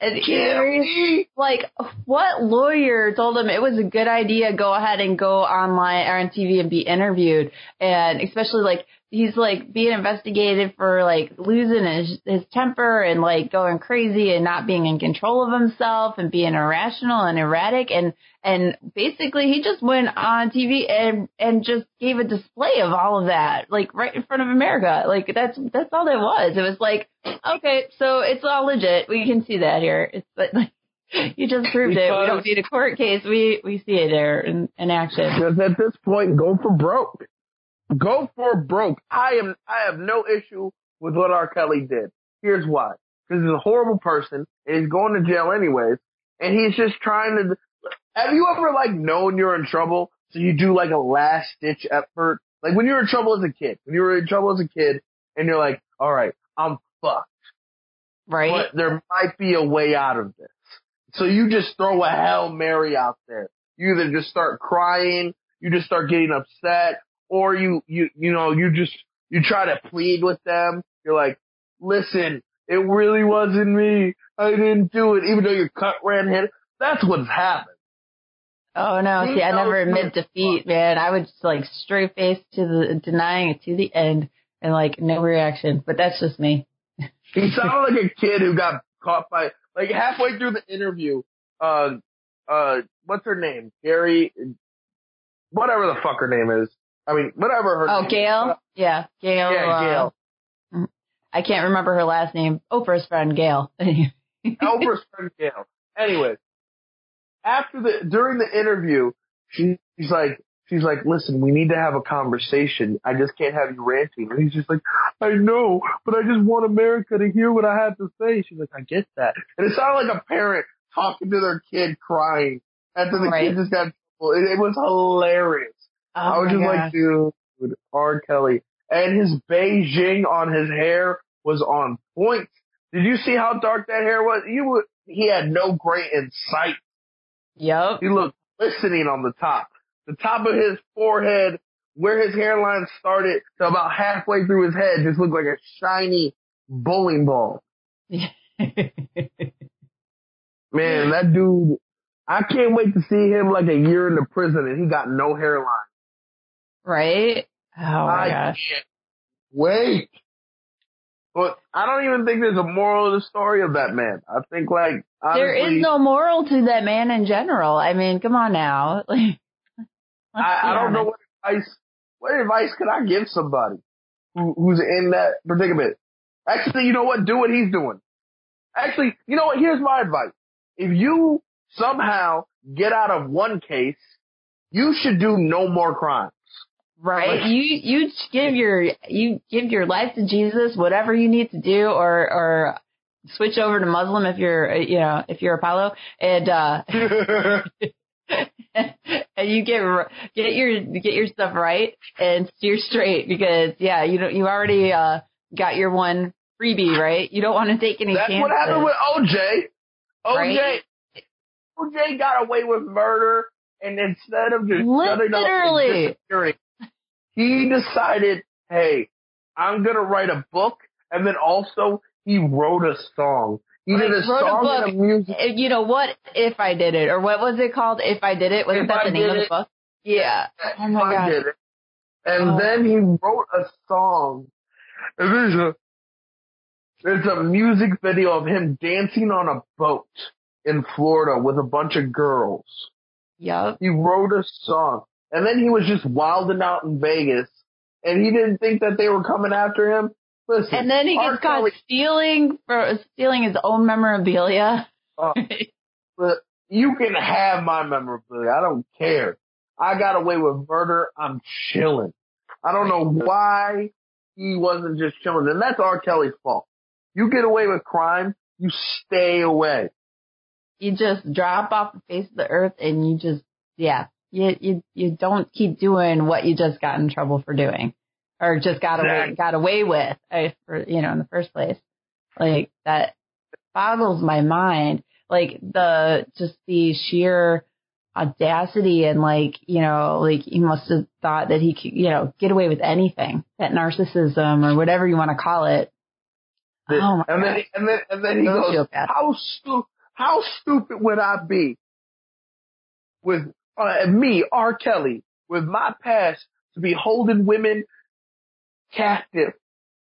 [SPEAKER 3] and
[SPEAKER 2] Kill me.
[SPEAKER 3] like what lawyer told him it was a good idea go ahead and go online or on TV and be interviewed and especially like he's like being investigated for like losing his his temper and like going crazy and not being in control of himself and being irrational and erratic. And and basically he just went on TV and and just gave a display of all of that like right in front of America. Like that's that's all that was. It was like okay so it's all legit. We can see that here. It's but like you just proved it. We don't need a court case. We we see it there in, in action.
[SPEAKER 2] Because at this point, go for broke. Go for broke. I am. I have no issue with what R. Kelly did. Here's why. Because he's a horrible person, and he's going to jail anyways. And he's just trying to. Have you ever like known you're in trouble, so you do like a last ditch effort? Like when you were in trouble as a kid. When you were in trouble as a kid, and you're like, all right, I'm fucked.
[SPEAKER 3] right
[SPEAKER 2] but there might be a way out of this. So you just throw a Hail Mary out there. You either just start crying, you just start getting upset, or you, you, you know, you just, you try to plead with them. You're like, listen, it really wasn't me. I didn't do it, even though your cut ran hit. That's what's happened.
[SPEAKER 3] Oh no! See, I never admit defeat, man. I would just like straight face to the denying it to the end and like no reaction. But that's just me.
[SPEAKER 2] He sounded like a kid who got caught by, like halfway through the interview, uh, uh, what's her name? Gary, whatever the fuck her name is. I mean, whatever her
[SPEAKER 3] Oh,
[SPEAKER 2] name is.
[SPEAKER 3] Gail? Yeah, Gail.
[SPEAKER 2] Yeah,
[SPEAKER 3] uh,
[SPEAKER 2] Gail.
[SPEAKER 3] I can't remember her last name. Oprah's friend, Gail.
[SPEAKER 2] Oprah's friend Gail. Anyways, after the during the interview, she, she's like, she's like, listen, we need to have a conversation. I just can't have you ranting. And he's just like, I know, but I just want America to hear what I have to say. She's like, I get that. And it sounded like a parent talking to their kid crying after the
[SPEAKER 3] Right.
[SPEAKER 2] kid just got. It, it was hilarious.
[SPEAKER 3] Oh
[SPEAKER 2] I was just
[SPEAKER 3] gosh.
[SPEAKER 2] like, dude, R. Kelly. And his Beijing on his hair was on point. Did you see how dark that hair was? You would, he had no gray in sight.
[SPEAKER 3] Yep.
[SPEAKER 2] He looked glistening on the top. The top of his forehead, where his hairline started to about halfway through his head, just looked like a shiny bowling ball. Man, that dude, I can't wait to see him like a year in the prison and he got no hairline.
[SPEAKER 3] Right? Oh my
[SPEAKER 2] I
[SPEAKER 3] gosh.
[SPEAKER 2] wait. But I don't even think there's a moral to the story of that man. I think like honestly,
[SPEAKER 3] There is no moral to that man in general. I mean, come on now.
[SPEAKER 2] I, I don't know what advice. What advice could I give somebody who, who's in that predicament? Actually, you know what? Do what he's doing. Actually, you know what? Here's my advice. If you somehow get out of one case, you should do no more crimes.
[SPEAKER 3] Right.
[SPEAKER 2] Like-
[SPEAKER 3] you you give your you give your life to Jesus, whatever you need to do, or or switch over to Muslim if you're uh, you know if you're Apollo, and uh and you get get your get your stuff right and steer straight because yeah you don't you already uh got your one freebie right. You don't want to take any
[SPEAKER 2] That's
[SPEAKER 3] chances.
[SPEAKER 2] what happened with OJ. OJ,
[SPEAKER 3] Right?
[SPEAKER 2] OJ got away with murder, and instead of just
[SPEAKER 3] Literally.
[SPEAKER 2] He decided, hey, I'm gonna write a book, and then also he wrote a song. He did a
[SPEAKER 3] a
[SPEAKER 2] song
[SPEAKER 3] book.
[SPEAKER 2] and a music.
[SPEAKER 3] You know what if I did it or what was it called if I did it wasn't
[SPEAKER 2] If
[SPEAKER 3] that
[SPEAKER 2] I
[SPEAKER 3] the name of the
[SPEAKER 2] It.
[SPEAKER 3] book? Yeah. Oh my
[SPEAKER 2] I
[SPEAKER 3] God.
[SPEAKER 2] did it. And
[SPEAKER 3] Oh.
[SPEAKER 2] then he wrote a song. And there's a there's a music video of him dancing on a boat in Florida with a bunch of girls.
[SPEAKER 3] Yeah.
[SPEAKER 2] He wrote a song. And then he was just wilding out in Vegas. And he didn't think that they were coming after him. Listen.
[SPEAKER 3] And then he gets caught
[SPEAKER 2] Kelly-
[SPEAKER 3] stealing for stealing his own memorabilia.
[SPEAKER 2] uh, but you can have my memorabilia. I don't care. I got away with murder. I'm chilling. I don't know why he wasn't just chilling. And that's R. Kelly's fault. You get away with crime, you stay away.
[SPEAKER 3] you just drop off the face of the earth and you just yeah. You you you don't keep doing what you just got in trouble for doing. Or just got away
[SPEAKER 2] Exactly.
[SPEAKER 3] got away with uh, for you know in the first place. Like that boggles my mind. Like the just the sheer audacity and like you know like he must have thought that he could you know get away with anything that narcissism or whatever you want to call it
[SPEAKER 2] The-
[SPEAKER 3] Oh my
[SPEAKER 2] and then
[SPEAKER 3] God.
[SPEAKER 2] and then and then he goes, "How stu- how stupid would I be with uh, me, R. Kelly, with my past to be holding women captive?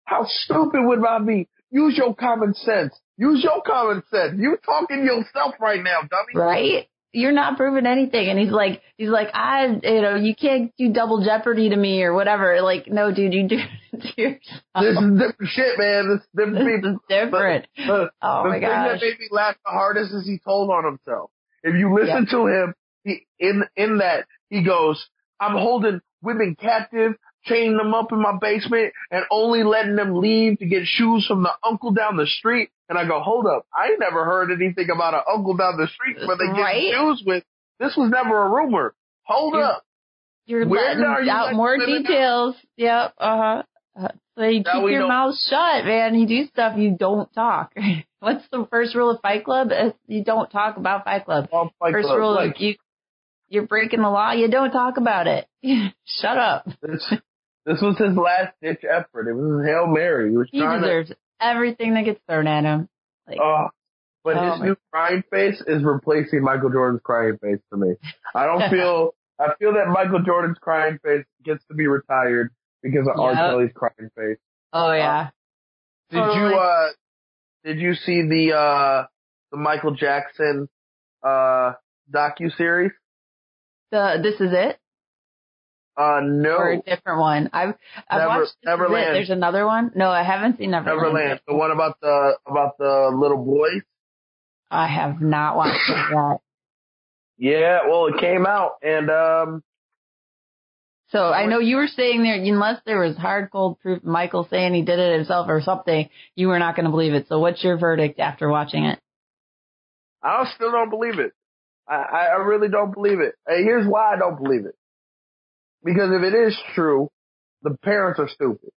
[SPEAKER 2] How stupid would I be? Use your common sense. Use your common sense. You talking yourself right now, dummy.
[SPEAKER 3] right you're not proving anything and he's like he's like i you know you can't do double jeopardy to me or whatever like no dude you do it to yourself.
[SPEAKER 2] This is different shit, man. This is different
[SPEAKER 3] This is different
[SPEAKER 2] The,
[SPEAKER 3] oh
[SPEAKER 2] the
[SPEAKER 3] my
[SPEAKER 2] thing
[SPEAKER 3] gosh
[SPEAKER 2] that made me laugh the hardest is he told on himself. If you listen to him, he, in in that he goes, "I'm holding women captive, chaining them up in my basement, and only letting them leave to get shoes from the uncle down the street." And I go, "Hold up, I ain't never heard anything about an uncle down the street where they get
[SPEAKER 3] Right.
[SPEAKER 2] shoes with. This was never a rumor. Hold
[SPEAKER 3] You're-
[SPEAKER 2] up,
[SPEAKER 3] You're
[SPEAKER 2] Where
[SPEAKER 3] letting
[SPEAKER 2] are you
[SPEAKER 3] out more details. Yep. Uh-huh. Uh, so you
[SPEAKER 2] Now
[SPEAKER 3] keep your
[SPEAKER 2] know-
[SPEAKER 3] mouth shut, man. You do stuff, you don't talk. What's the first rule of Fight Club? You don't talk about Fight Club.
[SPEAKER 2] I'll fight
[SPEAKER 3] First
[SPEAKER 2] club.
[SPEAKER 3] rule,
[SPEAKER 2] like
[SPEAKER 3] you you're breaking the law. You don't talk about it. shut up.
[SPEAKER 2] this. This was his last ditch effort. It was his hail mary. He was
[SPEAKER 3] He
[SPEAKER 2] trying to
[SPEAKER 3] deserves everything that gets thrown at him. Like,
[SPEAKER 2] Oh, but
[SPEAKER 3] Oh,
[SPEAKER 2] his new crying face is replacing Michael Jordan's crying face to me. I don't feel, I feel that Michael Jordan's crying face gets to be retired because of R.
[SPEAKER 3] Yep.
[SPEAKER 2] Kelly's crying face.
[SPEAKER 3] oh yeah.
[SPEAKER 2] Did
[SPEAKER 3] Totally.
[SPEAKER 2] you, uh, did you see the, uh, the Michael Jackson, uh, docu-series?
[SPEAKER 3] The this is it
[SPEAKER 2] Uh, no.
[SPEAKER 3] or a different one. I've I've
[SPEAKER 2] Never-
[SPEAKER 3] watched This.
[SPEAKER 2] Neverland.
[SPEAKER 3] There's another one. No, I haven't seen Neverland.
[SPEAKER 2] Neverland. The one about the, about the little boys?
[SPEAKER 3] I have not watched it yet.
[SPEAKER 2] Yeah, well, it came out and, um,
[SPEAKER 3] So I know you were saying there, unless there was hard cold proof, Michael saying he did it himself or something, you were not going to believe it. So what's your verdict after watching it?
[SPEAKER 2] I still don't believe it. I, I really don't believe it. And here's why I don't believe it. Because if it is true, the parents are stupid.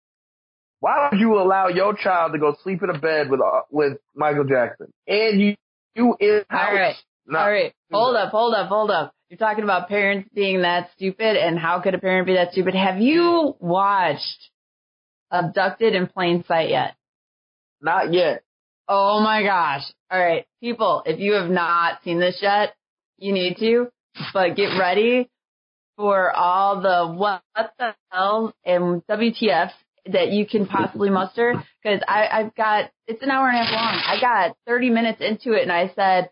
[SPEAKER 2] Why would you allow your child to go sleep in a bed with uh, with Michael Jackson and you you in house?
[SPEAKER 3] All right. All right. Hold up, hold up, hold up. You're talking about parents being that stupid and how could a parent be that stupid? Have you watched Abducted in Plain Sight yet?
[SPEAKER 2] Not yet.
[SPEAKER 3] Oh my gosh. All right. People, if you have not seen this yet, you need to, but get ready for all the what the hell and WTFs that you can possibly muster. Cause I, I've got, it's an hour and a half long. I got 30 minutes into it and I said,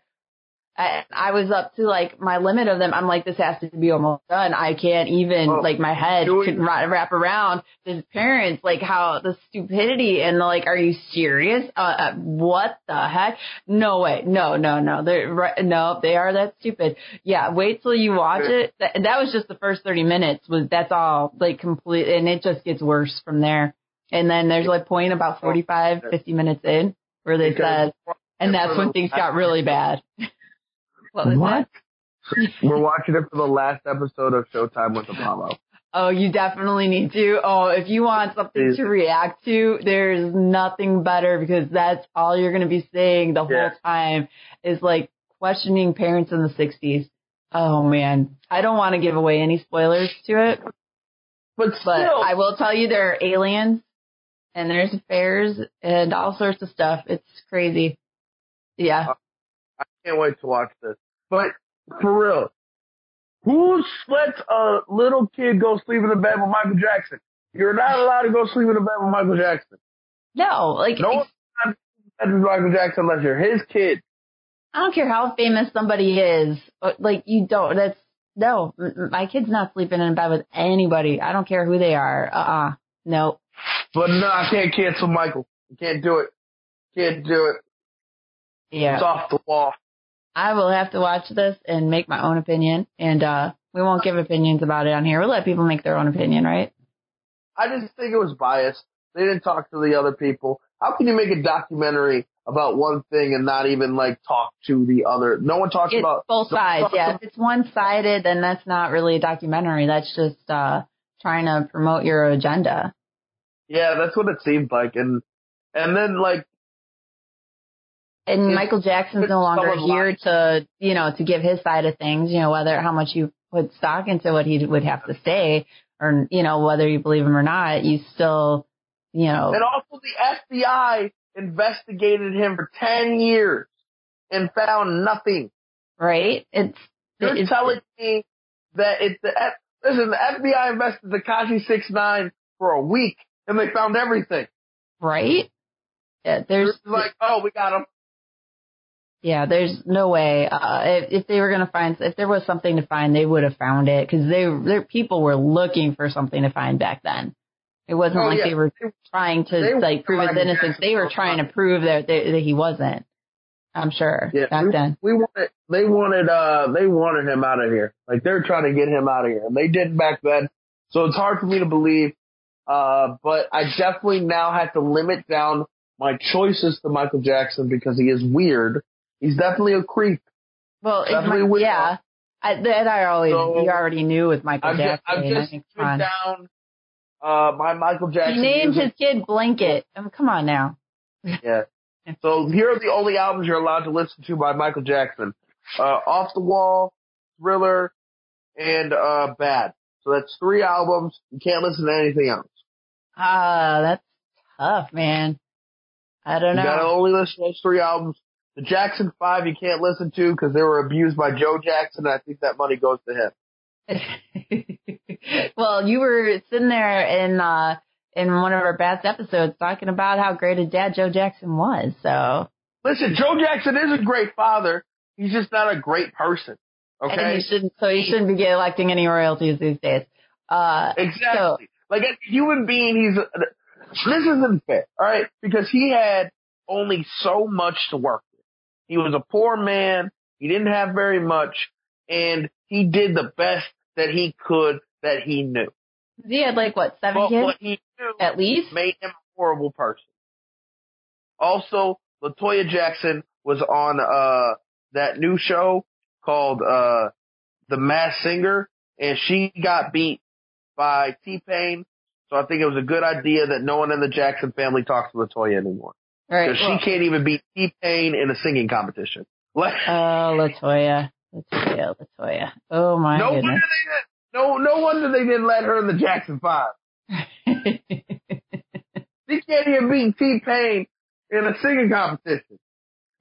[SPEAKER 3] I, I was up to like my limit of them. I'm like, this has to be almost done. I can't even,
[SPEAKER 2] Well,
[SPEAKER 3] like my head
[SPEAKER 2] doing-
[SPEAKER 3] can wrap, around the parents, like how the stupidity and the, like, are you serious? Uh, uh, what the heck? No way. No, no, no. They're right. No, they are that stupid. Yeah. Wait till you watch it. That, that was just the first 30 minutes was, that's all like complete. And it just gets worse from there. And then there's like point about 45, 50 minutes in where they said, and that's when things got really bad. what was
[SPEAKER 2] What?
[SPEAKER 3] that?
[SPEAKER 2] We're watching it for the last episode of Showtime with Apollo.
[SPEAKER 3] Oh, you definitely need to. Oh, if you want something to react to, there's nothing better because that's all you're going to be saying the
[SPEAKER 2] Yeah.
[SPEAKER 3] whole time is like questioning parents in the 60s. Oh man. I don't want to give away any spoilers to it,
[SPEAKER 2] But
[SPEAKER 3] but I will tell you there are aliens and there's affairs and all sorts of stuff. It's crazy. Yeah.
[SPEAKER 2] Uh, I can't wait to watch this. But for real, who lets a little kid go sleep in the bed with Michael Jackson? You're not allowed to go sleep in the bed with Michael Jackson.
[SPEAKER 3] No, like
[SPEAKER 2] No one's allowed to sleep in the bed with Michael Jackson unless you're his kid.
[SPEAKER 3] I don't care how famous somebody is. Like you don't. That's no. My kid's not sleeping in a bed with anybody. I don't care who they are. Uh. uh No.
[SPEAKER 2] But no, I can't cancel Michael. I can't do it. Can't do it.
[SPEAKER 3] Yeah.
[SPEAKER 2] It's off the wall.
[SPEAKER 3] I will have to watch this and make my own opinion. And uh we won't give opinions about it on here. We'll let people make their own opinion, right?
[SPEAKER 2] I just think it was biased. They didn't talk to the other people. How can you make a documentary about one thing and not even like talk to the other? No one talks
[SPEAKER 3] It's
[SPEAKER 2] about
[SPEAKER 3] both sides. Yeah. If it's one sided, then that's not really a documentary. That's just uh trying to promote your agenda.
[SPEAKER 2] Yeah, that's what it seemed like. And and then like
[SPEAKER 3] and
[SPEAKER 2] His-
[SPEAKER 3] Michael Jackson's no longer here to, you know, to give his side of things, you know, whether how much you put stock into what he would have to say or, you know, whether you believe him or not, you still, you know,
[SPEAKER 2] And also the FBI investigated him for 10 years and found nothing.
[SPEAKER 3] right? It's,
[SPEAKER 2] You're
[SPEAKER 3] it's
[SPEAKER 2] telling me that it's the F- listen, the FBI invested Tekashi six nine for a week and they found everything.
[SPEAKER 3] right. Yeah, there's
[SPEAKER 2] It's like, oh, we got him.
[SPEAKER 3] Yeah, there's no way. Uh, if, if they were gonna find, if there was something to find, they would have found it because they, their people were looking for something to find back then. It wasn't
[SPEAKER 2] Oh,
[SPEAKER 3] like
[SPEAKER 2] yeah.
[SPEAKER 3] they were trying to
[SPEAKER 2] They
[SPEAKER 3] like prove his innocence. They were trying to prove that that, that he wasn't. I'm sure
[SPEAKER 2] Yeah,
[SPEAKER 3] back
[SPEAKER 2] we,
[SPEAKER 3] then.
[SPEAKER 2] we wanted, they wanted, uh, they wanted him out of here. Like they're trying to get him out of here, and they didn't back then. So it's hard for me to believe. Uh, but I definitely now have to limit down my choices to Michael Jackson because he is weird. He's definitely a creep.
[SPEAKER 3] Well,
[SPEAKER 2] Definitely
[SPEAKER 3] my, yeah. I, that I always
[SPEAKER 2] So,
[SPEAKER 3] you already knew with Michael
[SPEAKER 2] just,
[SPEAKER 3] Jackson.
[SPEAKER 2] Just
[SPEAKER 3] think,
[SPEAKER 2] put
[SPEAKER 3] on.
[SPEAKER 2] down uh, my Michael Jackson.
[SPEAKER 3] He named
[SPEAKER 2] music.
[SPEAKER 3] his kid Blanket. I mean, come on now.
[SPEAKER 2] Yeah. So here are the only albums you're allowed to listen to by Michael Jackson. Uh, Off the Wall, Thriller, and, uh, Bad. So that's three albums. You can't listen to anything else.
[SPEAKER 3] Ah, that's tough, man. I don't know.
[SPEAKER 2] You gotta only listen to those three albums. The Jackson Five you can't listen to because they were abused by Joe Jackson. And I think that money goes to him.
[SPEAKER 3] well, you were sitting there in uh in one of our past episodes talking about how great a dad Joe Jackson was. So
[SPEAKER 2] Listen, Joe Jackson is a great father. He's just not a great person.
[SPEAKER 3] and
[SPEAKER 2] Okay?
[SPEAKER 3] he shouldn't so he shouldn't be collecting any royalties these days. Uh
[SPEAKER 2] Exactly. like as a human being, he's this isn't fair, all right? Because he had only so much to work with. He was a poor man. He didn't have very much, and he did the best that he could that he knew.
[SPEAKER 3] he had like what, seven
[SPEAKER 2] But
[SPEAKER 3] kids
[SPEAKER 2] what he knew
[SPEAKER 3] at least?
[SPEAKER 2] made him a horrible person. Also, Latoya Jackson was on uh that new show called uh The Masked Singer, and she got beat by T Pain. So I think it was a good idea that no one in the Jackson family talks to Latoya anymore
[SPEAKER 3] Right.
[SPEAKER 2] because
[SPEAKER 3] well-
[SPEAKER 2] she can't even beat T Pain in a singing competition. Like,
[SPEAKER 3] Oh, Latoya. Latoya, Latoya. Oh my
[SPEAKER 2] no wonder
[SPEAKER 3] goodness.
[SPEAKER 2] they didn't, no no wonder they didn't let her in the Jackson Five. She can't even beat T Pain in a singing competition,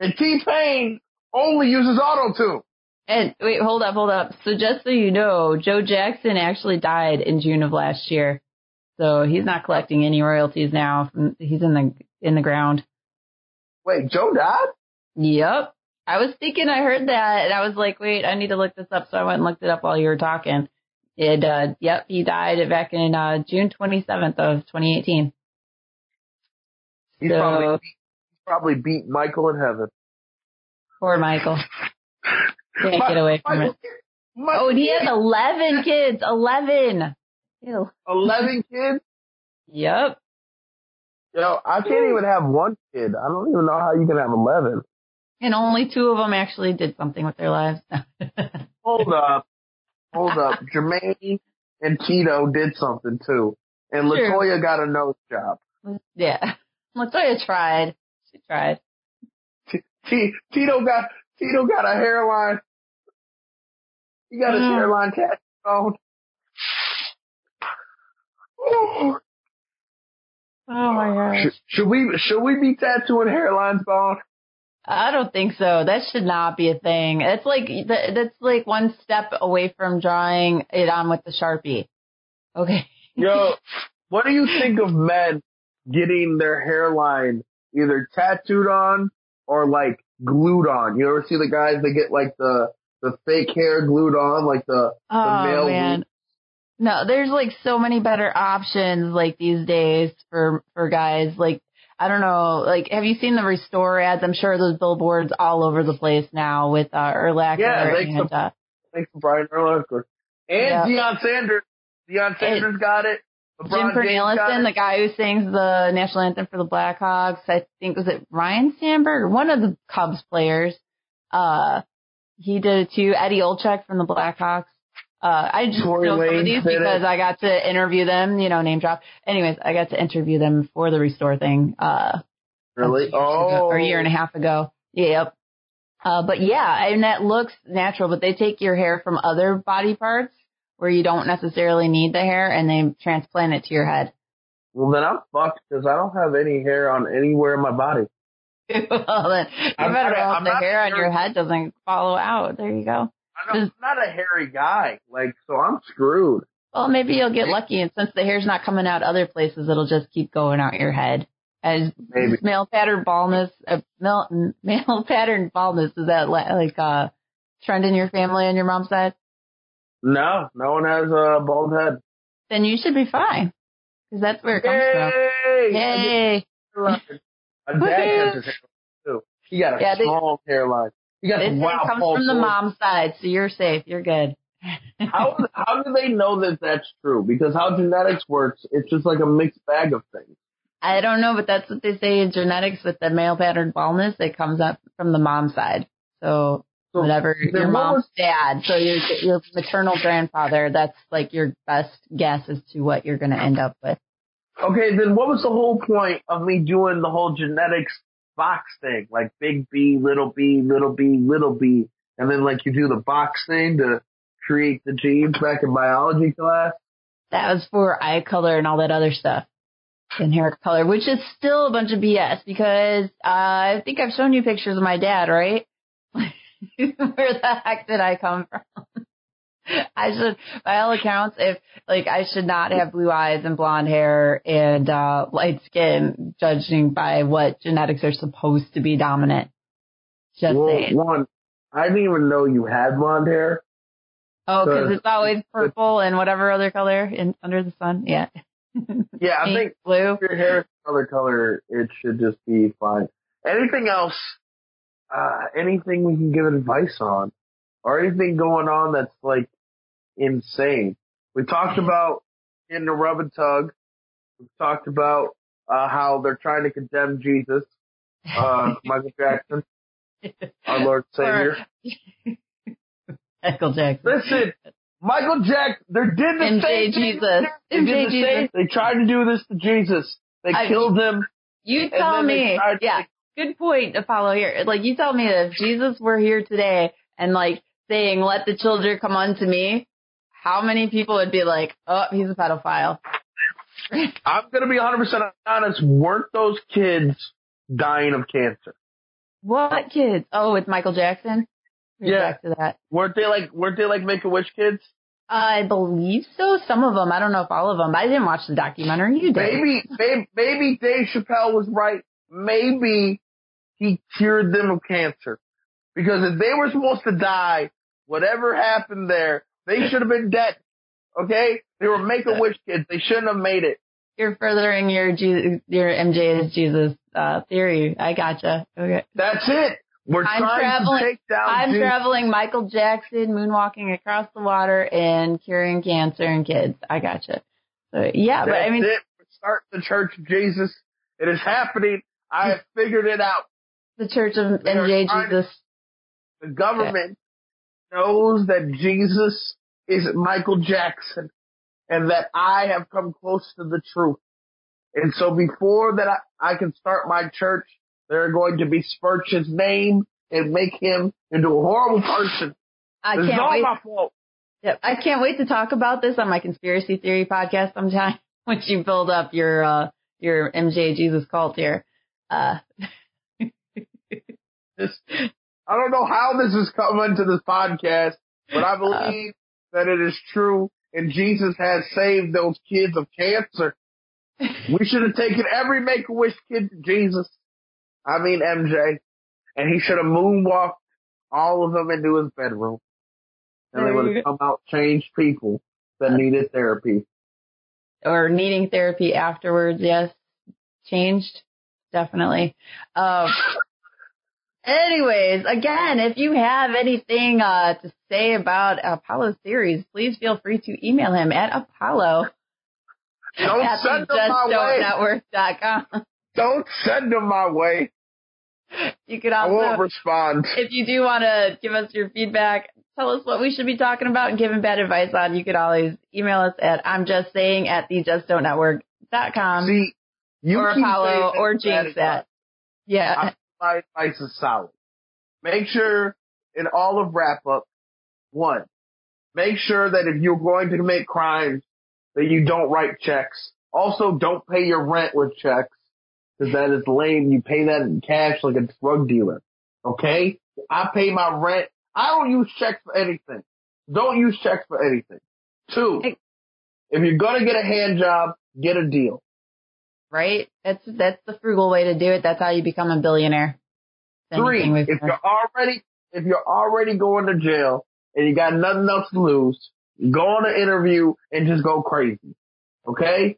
[SPEAKER 2] and T Pain only uses auto tune.
[SPEAKER 3] and wait, hold up, hold up. So just so you know, Joe Jackson actually died in June of last year. So he's not collecting any royalties now. From, he's in the in the ground.
[SPEAKER 2] Wait, Joe died?
[SPEAKER 3] Yep. I was thinking I heard that and I was like, wait, I need to look this up. So I went and looked it up while you were talking. It, uh, yep, he died back in, uh, June 27th of 2018.
[SPEAKER 2] He's
[SPEAKER 3] So-
[SPEAKER 2] probably beat, he's probably beat Michael in heaven.
[SPEAKER 3] Poor Michael. Can't get away from it.
[SPEAKER 2] Michael,
[SPEAKER 3] Oh, and he has 11 kids. 11. Ew.
[SPEAKER 2] eleven kids.
[SPEAKER 3] Yep.
[SPEAKER 2] Yo, I can't even have one kid. I don't even know how you can have eleven.
[SPEAKER 3] And only two of them actually did something with their lives.
[SPEAKER 2] Hold up, hold up. Jermaine and Tito did something too, and
[SPEAKER 3] Sure.
[SPEAKER 2] Latoya got a nose job.
[SPEAKER 3] yeah. Latoya tried. She tried.
[SPEAKER 2] T- T- Tito got Tito got a hairline. He got his
[SPEAKER 3] Mm.
[SPEAKER 2] hairline tattooed on. Oh.
[SPEAKER 3] Oh my gosh.
[SPEAKER 2] Should, should we should we be tattooing hairlines on?
[SPEAKER 3] I don't think so. That should not be a thing. It's like that- that's like one step away from drawing it on with the sharpie. Okay.
[SPEAKER 2] Yo, what do you think of men getting their hairline either tattooed on or like glued on? You ever see the guys that get like the the fake hair glued on, like the
[SPEAKER 3] Oh
[SPEAKER 2] male
[SPEAKER 3] man. No, there's like so many better options like these days for for guys. Like I don't know, like have you seen the restore ads? I'm sure there's billboards all over the place now with uh Urlacher
[SPEAKER 2] Yeah, they
[SPEAKER 3] and uh,
[SPEAKER 2] thanks to Brian Urlacher. And
[SPEAKER 3] Yeah.
[SPEAKER 2] Deion Sanders. Deion Sanders got it.
[SPEAKER 3] Jim
[SPEAKER 2] LeBron got
[SPEAKER 3] Cornelison, the guy who sings the national anthem for the Blackhawks. I think was it Ryne Sandberg, one of the Cubs players. Uh, he did it too. Eddie Olczyk from the Blackhawks. Uh, I just
[SPEAKER 2] Tory
[SPEAKER 3] know some of these because
[SPEAKER 2] it.
[SPEAKER 3] I got to interview them, you know, name drop. Anyways, I got to interview them for the Restore thing, uh,
[SPEAKER 2] Really?
[SPEAKER 3] a ago-
[SPEAKER 2] Oh,
[SPEAKER 3] or a year and a half ago. Yep. Uh, but yeah, and that looks natural, but they take your hair from other body parts where you don't necessarily need the hair and they transplant it to your head.
[SPEAKER 2] Well, then I'm fucked because I don't have any hair on anywhere in my body.
[SPEAKER 3] well, then you
[SPEAKER 2] I'm
[SPEAKER 3] better
[SPEAKER 2] not
[SPEAKER 3] hope
[SPEAKER 2] I'm
[SPEAKER 3] the hair on your head doesn't follow out. There you go.
[SPEAKER 2] I'm not a hairy guy, like so I'm screwed.
[SPEAKER 3] Well, maybe you'll get lucky, and since the hair's not coming out other places, it'll just keep going out your head. As
[SPEAKER 2] Maybe.
[SPEAKER 3] male pattern baldness, uh, male, male pattern baldness is that li- like uh trend in your family on your mom's side?
[SPEAKER 2] No, no one has a bald head.
[SPEAKER 3] Then you should be fine, because that's where it comes from.
[SPEAKER 2] Yay!
[SPEAKER 3] Yay!
[SPEAKER 2] My dad has his hair too. He got a
[SPEAKER 3] Yeah, they-
[SPEAKER 2] strong hairline. Got
[SPEAKER 3] This
[SPEAKER 2] wow
[SPEAKER 3] comes
[SPEAKER 2] Paul
[SPEAKER 3] from the
[SPEAKER 2] George.
[SPEAKER 3] mom's side, so you're safe. You're good.
[SPEAKER 2] How how do they know that that's true? Because how genetics works, it's just like a mixed bag of things.
[SPEAKER 3] I don't know, but that's what they say in genetics with the male pattern baldness. It comes up from the mom's side. So
[SPEAKER 2] So
[SPEAKER 3] whatever your mom's
[SPEAKER 2] was-
[SPEAKER 3] dad, so your your maternal grandfather. That's like your best guess as to what you're going to end up with.
[SPEAKER 2] Okay, then what was the whole point of me doing the whole genetics box thing? Like big B, little b, little b, little b, and then like you do the box thing to create the genes back in biology class?
[SPEAKER 3] That was for eye color and all that other stuff. And hair color, which is still a bunch of BS because uh, I think I've shown you pictures of my dad, right? Where the heck did I come from? I should, by all accounts, if like I should not have blue eyes and blonde hair and uh light skin, judging by what genetics are supposed to be dominant. Just
[SPEAKER 2] well,
[SPEAKER 3] saying.
[SPEAKER 2] one, I didn't even know you had blonde hair.
[SPEAKER 3] Oh, because it's always purple and whatever other color in under the sun. Yeah.
[SPEAKER 2] Yeah, I think
[SPEAKER 3] blue.
[SPEAKER 2] if your hair is color color, it should just be fine. Anything else, uh, anything we can give advice on, or anything going on that's like insane. We talked about in the rub and tug. We talked about uh, how they're trying to condemn Jesus, uh, Michael Jackson, our Lord Savior.
[SPEAKER 3] Michael Jackson.
[SPEAKER 2] Listen, Michael Jackson, they did the
[SPEAKER 3] MJ
[SPEAKER 2] same.
[SPEAKER 3] Jesus.
[SPEAKER 2] They did
[SPEAKER 3] MJ
[SPEAKER 2] the same. They tried to do this to Jesus. They
[SPEAKER 3] I-
[SPEAKER 2] killed him.
[SPEAKER 3] You tell me. Yeah. Good point, Apollo here. Like you tell me that if Jesus were here today and like saying, let the children come unto me, how many people would be like, oh, he's a pedophile?
[SPEAKER 2] I'm gonna be 100% honest. Weren't those kids dying of cancer?
[SPEAKER 3] What kids? Oh, it's Michael Jackson? We're
[SPEAKER 2] Yeah.
[SPEAKER 3] Back to that.
[SPEAKER 2] Weren't they like weren't they like Make a Wish kids?
[SPEAKER 3] I believe so. Some of them. I don't know if all of them. I didn't watch the documentary. You did.
[SPEAKER 2] Maybe maybe maybe Dave Chappelle was right. Maybe he cured them of cancer because if they were supposed to die, whatever happened there, they should have been dead. Okay, they were Make a Wish kids. They shouldn't have made it.
[SPEAKER 3] You're furthering your Je- your MJ is Jesus uh, theory. I gotcha. Okay.
[SPEAKER 2] That's it. We're
[SPEAKER 3] I'm
[SPEAKER 2] trying
[SPEAKER 3] traveling-
[SPEAKER 2] to take down.
[SPEAKER 3] I'm
[SPEAKER 2] Jesus.
[SPEAKER 3] traveling Michael Jackson, moonwalking across the water, and curing cancer in kids. I gotcha. So yeah, but I mean,
[SPEAKER 2] it. We're the Church of Jesus. It is happening. I have figured it out.
[SPEAKER 3] the Church of MJ
[SPEAKER 2] trying to-
[SPEAKER 3] Jesus.
[SPEAKER 2] The government knows that Jesus is Michael Jackson and that I have come close to the truth. And so before that I, I can start my church, they're going to besmirch his name and make him into a horrible person.
[SPEAKER 3] I
[SPEAKER 2] It's
[SPEAKER 3] can't
[SPEAKER 2] all
[SPEAKER 3] wait.
[SPEAKER 2] my fault.
[SPEAKER 3] Yep, I can't wait to talk about this on my conspiracy theory podcast sometime. Once you build up your uh your MJ Jesus cult here. Uh,
[SPEAKER 2] This, I don't know how this is coming to this podcast, but I believe that it is true and Jesus has saved those kids of cancer. We should have taken every Make-A-Wish kid to Jesus. I mean MJ. And he should have moonwalked all of them into his bedroom. And they would have come out changed people that needed therapy.
[SPEAKER 3] or needing therapy afterwards. Yes, changed definitely. Um, anyways, again, if you have anything uh, to say about Apollo's theories, please feel free to email him at Apollo
[SPEAKER 2] Don't
[SPEAKER 3] at
[SPEAKER 2] send them my way.
[SPEAKER 3] network.com.
[SPEAKER 2] Don't send them my way.
[SPEAKER 3] You could
[SPEAKER 2] I won't respond.
[SPEAKER 3] if you do want to give us your feedback, tell us what we should be talking about and giving bad advice on, you could always email us at I'm just saying at the just don't network.com
[SPEAKER 2] See, you
[SPEAKER 3] or Apollo or Jinx at. Yeah.
[SPEAKER 2] I- my advice is solid. make sure in all of wrap up, one, make sure that if you're going to commit crimes, that you don't write checks. Also, don't pay your rent with checks, because that is lame. You pay that in cash like a drug dealer. Okay? I pay my rent. I don't use checks for anything. Don't use checks for anything. Two, if you're gonna get a hand job, get a deal.
[SPEAKER 3] Right? That's that's the frugal way to do it. That's how you become a billionaire.
[SPEAKER 2] Three, if you're already if you're already going to jail and you got nothing else to lose, go on an interview and just go crazy. Okay?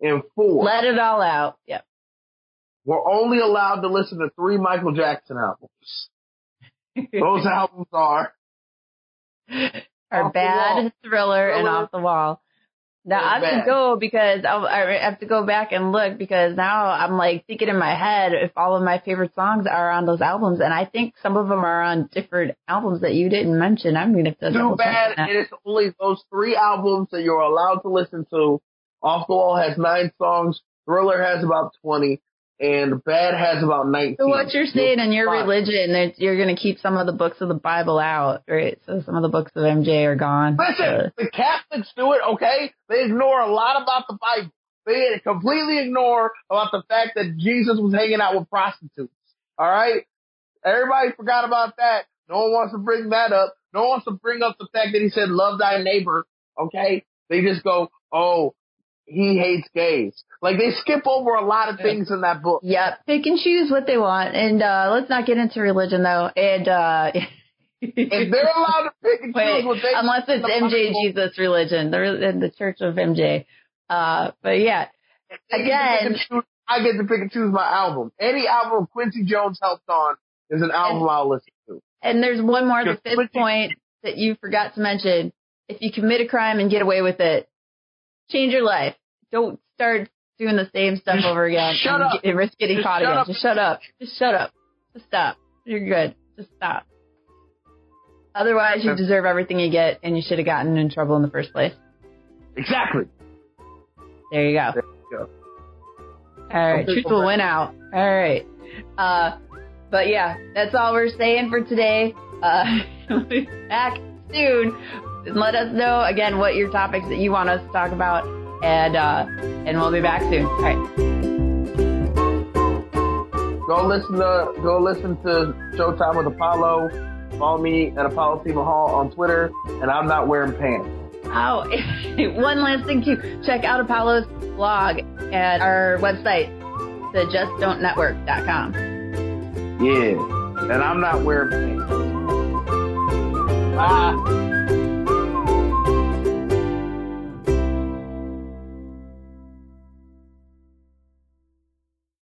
[SPEAKER 2] And four,
[SPEAKER 3] Let it all out. Yep.
[SPEAKER 2] we're only allowed to listen to three Michael Jackson albums. Those albums are
[SPEAKER 3] Are
[SPEAKER 2] Off
[SPEAKER 3] bad,
[SPEAKER 2] wall.
[SPEAKER 3] thriller, and off the wall. Now I have to go because I'll, I have to go back and look because now I'm like thinking in my head if all of my favorite songs are on those albums, and I think some of them are on different albums that you didn't mention. I'm gonna have to
[SPEAKER 2] too bad. It is only those three albums that you're allowed to listen to. Off the Wall has nine songs. Thriller has about 20. And Bad has about 19.
[SPEAKER 3] So what you're saying in your religion that you're going to keep some of the books of the Bible out, right? So some of the books of MJ are gone.
[SPEAKER 2] Listen, the Catholics do it, okay? They ignore a lot about the Bible. They completely ignore about the fact that Jesus was hanging out with prostitutes. Alright? Everybody forgot about that. No one wants to bring that up. No one wants to bring up the fact that he said, love thy neighbor. Okay? They just go, oh, he hates gays. Like they skip over a lot of things in that book.
[SPEAKER 3] Yep, they can choose what they want, and uh let's not get into religion though. And uh
[SPEAKER 2] If they're allowed to pick and choose
[SPEAKER 3] wait,
[SPEAKER 2] what they
[SPEAKER 3] unless it's MJ Jesus religion, the re- the Church of MJ. Uh, but yeah,
[SPEAKER 2] they get to pick
[SPEAKER 3] again-
[SPEAKER 2] choose- I get to pick and choose my album. Any album Quincy Jones helped on is an album
[SPEAKER 3] And-
[SPEAKER 2] I'll listen to.
[SPEAKER 3] and there's one more, the fifth
[SPEAKER 2] switching-
[SPEAKER 3] point that you forgot to mention. If you commit a crime and get away with it, change your life. Don't start doing the same stuff
[SPEAKER 2] Just
[SPEAKER 3] over again
[SPEAKER 2] shut
[SPEAKER 3] and,
[SPEAKER 2] up.
[SPEAKER 3] get, risk getting
[SPEAKER 2] Just
[SPEAKER 3] caught
[SPEAKER 2] shut
[SPEAKER 3] again.
[SPEAKER 2] up.
[SPEAKER 3] Just shut up. Just shut up. Just stop. You're good. Just stop. Otherwise, you deserve everything you get, and you should have gotten in trouble in the first place.
[SPEAKER 2] Exactly.
[SPEAKER 3] There you go.
[SPEAKER 2] There you go.
[SPEAKER 3] All right, truth will win out. All right. Uh, but yeah, that's all we're saying for today. Uh, we'll be back soon. Let us know again what your topics that you want us to talk about, and uh, and we'll be back soon. All right.
[SPEAKER 2] Go listen to go listen to Showtime with Apollo. Follow me at Apollo Mahal on Twitter, and I'm not wearing pants.
[SPEAKER 3] Oh, one last thing too. Check out Apollo's blog at our website, thejustdon'tnetwork.com.
[SPEAKER 2] Yeah, and I'm not wearing pants. Bye.